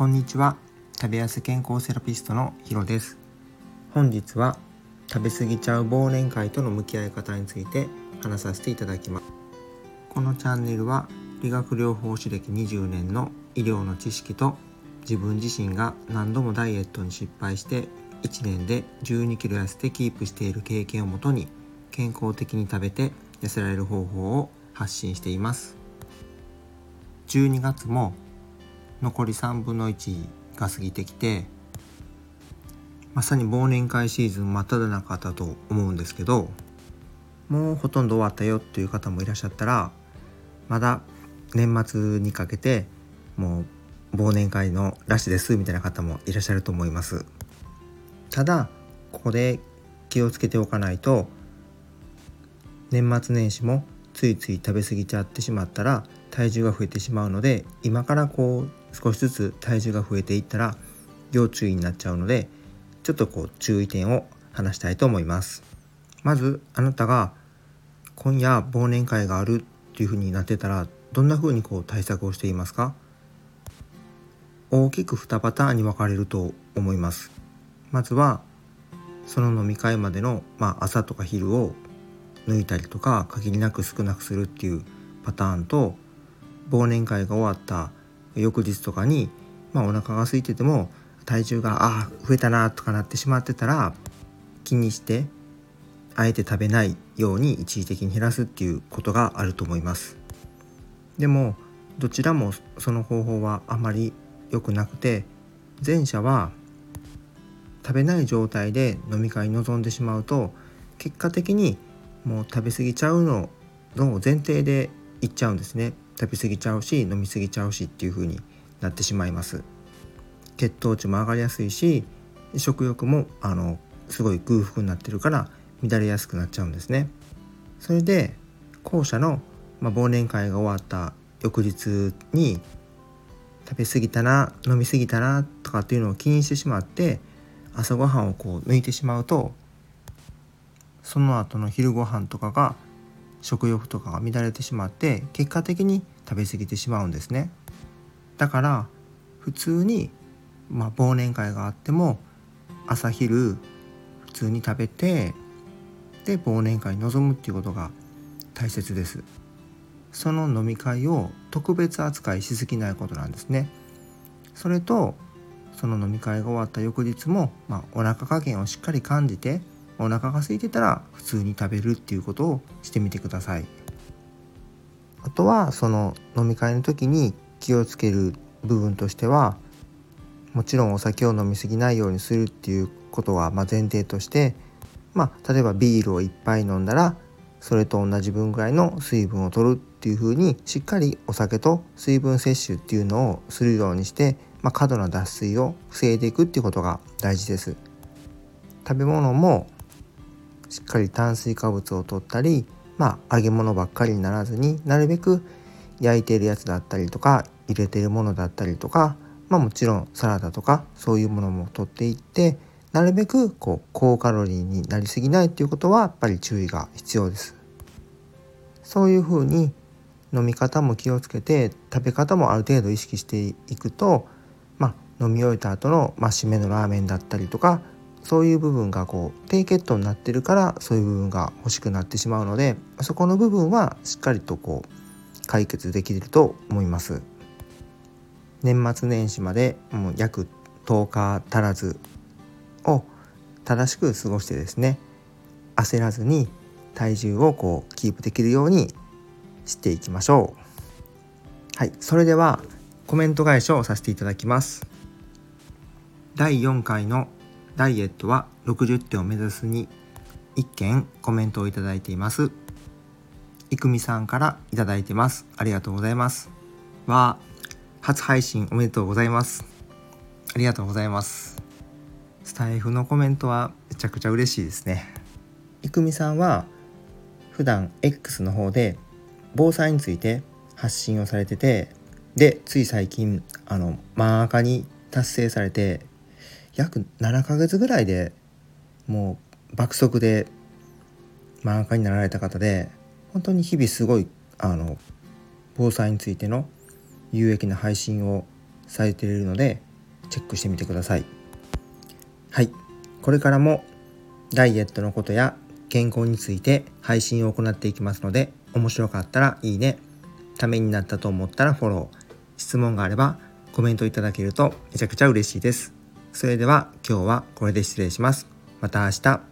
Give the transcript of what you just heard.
こんにちは。食べやす健康セラピストのヒロです。本日は食べ過ぎちゃう忘年会との向き合い方について話させていただきます。このチャンネルは理学療法士歴20年の医療の知識と自分自身が何度もダイエットに失敗して1年で1 2キロ痩せてキープしている経験をもとに健康的に食べて痩せられる方法を発信しています。12月も残り3分の1が過ぎてきてまさに忘年会シーズン真っ只中だと思うんですけどもうほとんど終わったよっていう方もいらっしゃったらまだ年末にかけてもう忘年会のラッシュですみたいな方もいらっしゃると思います。ただここで気をつけておかないと年末年始もついつい食べ過ぎちゃってしまったら体重が増えてしまうので今からこう少しずつ体重が増えていったら要注意になっちゃうのでちょっとこう注意点を話したいと思います。まずあなたが今夜忘年会があるっていう風になってたらどんな風にこう対策をしていますか？大きく2パターンに分かれると思います。まずはその飲み会までの、まあ、朝とか昼を抜いたりとか限りなく少なくするっていうパターンと忘年会が終わった翌日とかに、まあ、お腹が空いてても体重がああ増えたなとかなってしまってたら気にしてあえて食べないように一時的に減らすっていうことがあると思います。でもどちらもその方法はあまり良くなくて前者は食べない状態で飲み会に臨んでしまうと結果的にもう食べ過ぎちゃうのの前提でいっちゃうんですね。食べ過ぎちゃうし飲み過ぎちゃうしっていう風になってしまいます。血糖値も上がりやすいし食欲もあのすごい空腹になってるから乱れやすくなっちゃうんですね。それで後者の、まあ、忘年会が終わった翌日に食べ過ぎたな飲み過ぎたなとかっていうのを気にしてしまって朝ごはんをこう抜いてしまうとその後の昼ご飯とかが食欲とかが乱れてしまって結果的に食べ過ぎてしまうんですね。だから普通に、まあ、忘年会があっても朝昼普通に食べてで忘年会に臨むっていうことが大切です。その飲み会を特別扱いしすぎないことなんですね。それとその飲み会が終わった翌日も、まあ、お腹加減をしっかり感じてお腹が空いてたら普通に食べるっていうことをしてみてくださいあとはその飲み会の時に気をつける部分としてはもちろんお酒を飲み過ぎないようにするっていうことはま前提としてまあ例えばビールを1杯飲んだらそれと同じ分ぐらいの水分を取るっていう風にしっかりお酒と水分摂取っていうのをするようにして、まあ、過度な脱水を防いでいくっていうことが大事です。食べ物もしっかり炭水化物を取ったりまあ揚げ物ばっかりにならずになるべく焼いてるやつだったりとか入れてるものだったりとかまあもちろんサラダとかそういうものも取っていってなるべくこう高カロリーになりすぎないっていうことはやっぱり注意が必要です。そういうふうに飲み方も気をつけて食べ方もある程度意識していくと、まあ、飲み終えた後の、まあ、締めのラーメンだったりとかそういう部分がこう低血糖になってるからそういう部分が欲しくなってしまうのでそこの部分はしっかりとこう解決できると思います。年末年始までもう約10日足らずを正しく過ごしてですね焦らずに体重をこうキープできるようにしていきましょう。はいそれではコメント返しをさせていただきます。第4回のダイエットは60点を目指すに1件コメントをいただいています。いくみさんからいただいてます。ありがとうございます。は初配信おめでとうございます。ありがとうございます。スタイフのコメントはめちゃくちゃ嬉しいですね。いくみさんは普段 X の方で防災について発信をされててでつい最近あの漫画家に達成されて約7ヶ月ぐらいでもう爆速で漫画家になられた方で本当に日々すごいあの防災についての有益な配信をされているのでチェックしてみてください。はい。これからもダイエットのことや健康について配信を行っていきますので面白かったらいいね。ためになったと思ったらフォロー。質問があればコメントいただけるとめちゃくちゃ嬉しいです。それでは今日はこれで失礼します。また明日。